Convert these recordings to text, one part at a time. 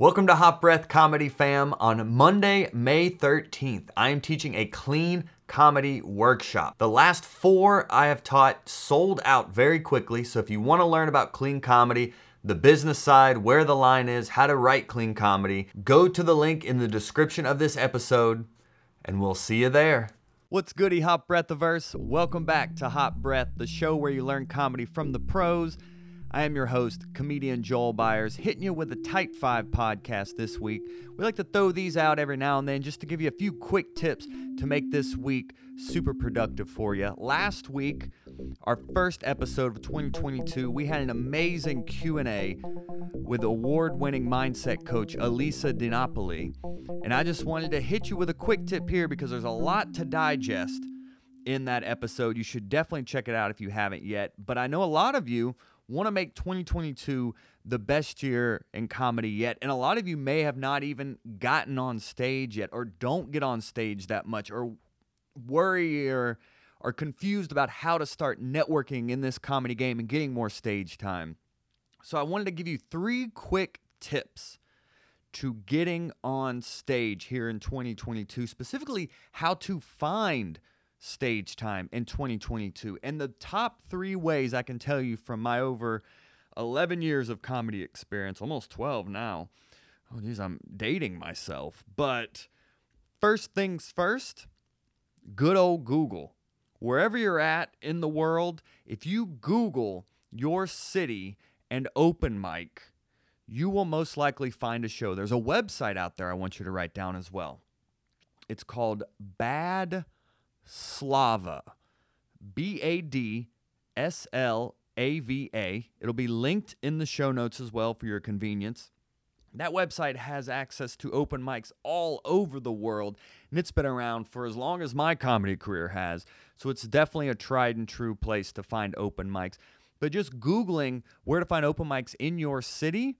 Welcome to Hot Breath Comedy Fam. On Monday, May 13th, I am teaching a clean comedy workshop. The last four I have taught sold out very quickly, so if you want to learn about clean comedy, the business side, where the line is, how to write clean comedy, go to the link in the description of this episode, and we'll see you there. What's goody, Hot Breath Breathiverse? Welcome back to Hot Breath, the show where you learn comedy from the pros I am your host, comedian Joel Byers, hitting you with a Tight 5 podcast this week. We like to throw these out every now and then just to give you a few quick tips to make this week super productive for you. Last week, our first episode of 2022, we had an amazing Q&A with award-winning mindset coach Elisa DiNapoli. And I just wanted to hit you with a quick tip here because there's a lot to digest in that episode. You should definitely check it out if you haven't yet. But I know a lot of you want to make 2022 the best year in comedy yet. And a lot of you may have not even gotten on stage yet or don't get on stage that much or worry or are confused about how to start networking in this comedy game and getting more stage time. So I wanted to give you three quick tips to getting on stage here in 2022, specifically how to find stage time in 2022. And the top three ways I can tell you from my over 11 years of comedy experience, almost 12 now. Oh, geez, I'm dating myself. But first things first, good old Google. Wherever you're at in the world, if you Google your city and open mic, you will most likely find a show. There's a website out there I want you to write down as well. It's called Bad Slava. B A D S L A V A. It'll be linked in the show notes as well for your convenience. That website has access to open mics all over the world, and it's been around for as long as my comedy career has. So it's definitely a tried and true place to find open mics. But just Googling where to find open mics in your city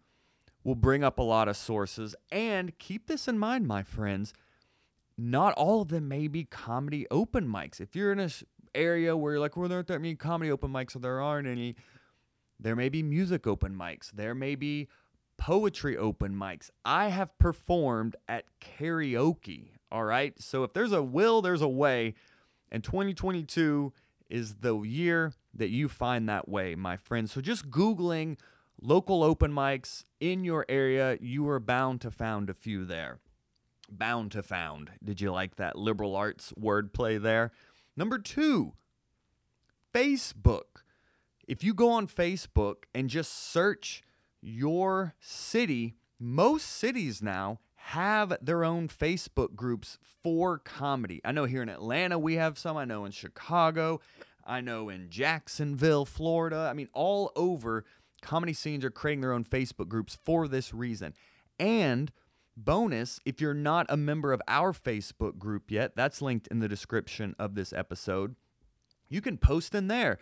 will bring up a lot of sources. And keep this in mind, my friends not all of them may be comedy open mics. If you're in an area where you're like, well, there aren't that many comedy open mics, so there aren't any, there may be music open mics. There may be poetry open mics. I have performed at karaoke. All right. So if there's a will, there's a way. And 2022 is the year that you find that way, my friends. So just Googling local open mics in your area, you are bound to find a few there bound to found. Did you like that liberal arts wordplay there? Number two, Facebook. If you go on Facebook and just search your city, most cities now have their own Facebook groups for comedy. I know here in Atlanta we have some, I know in Chicago, I know in Jacksonville, Florida. I mean, all over, comedy scenes are creating their own Facebook groups for this reason. And Bonus, if you're not a member of our Facebook group yet, that's linked in the description of this episode. You can post in there.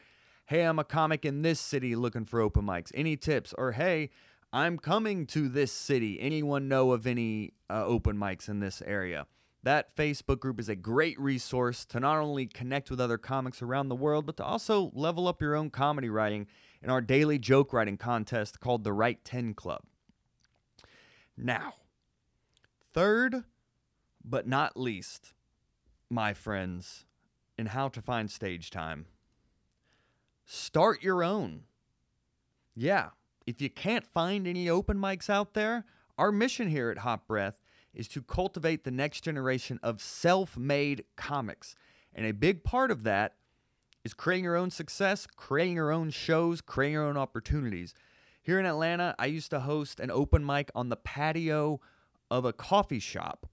Hey, I'm a comic in this city looking for open mics. Any tips? Or hey, I'm coming to this city. Anyone know of any uh, open mics in this area? That Facebook group is a great resource to not only connect with other comics around the world, but to also level up your own comedy writing in our daily joke writing contest called the Write 10 Club. Now, Third, but not least, my friends, in how to find stage time. Start your own. Yeah, if you can't find any open mics out there, our mission here at Hot Breath is to cultivate the next generation of self made comics. And a big part of that is creating your own success, creating your own shows, creating your own opportunities. Here in Atlanta, I used to host an open mic on the patio of a coffee shop.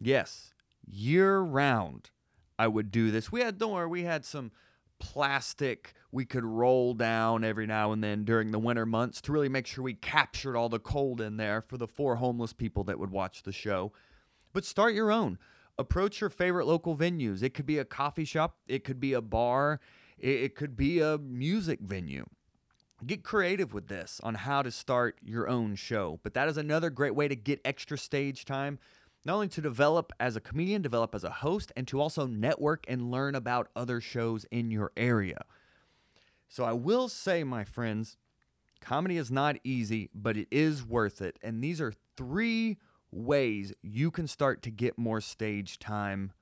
Yes, year round, I would do this. We had, don't worry, we had some plastic we could roll down every now and then during the winter months to really make sure we captured all the cold in there for the four homeless people that would watch the show. But start your own. Approach your favorite local venues. It could be a coffee shop, it could be a bar, it, could be a music venue. Get creative with this on how to start your own show. But that is another great way to get extra stage time, not only to develop as a comedian, develop as a host, and to also network and learn about other shows in your area. So I will say, my friends, Comedy is not easy, but it is worth it. And these are three ways you can start to get more stage time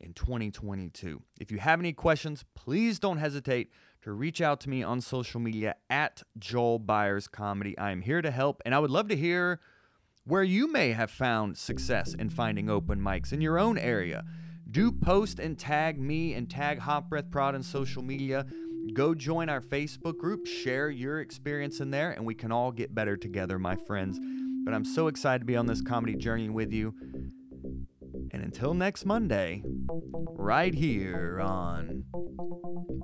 in 2022. If you have any questions, please don't hesitate to reach out to me on social media at Joel Byers Comedy. I am here to help, and I would love to hear where you may have found success in finding open mics in your own area. Do post and tag me and tag Hot Breath Prod on social media. Go join our Facebook group, share your experience in there, and we can all get better together, my friends. But I'm so excited to be on this comedy journey with you. And until next Monday, right here on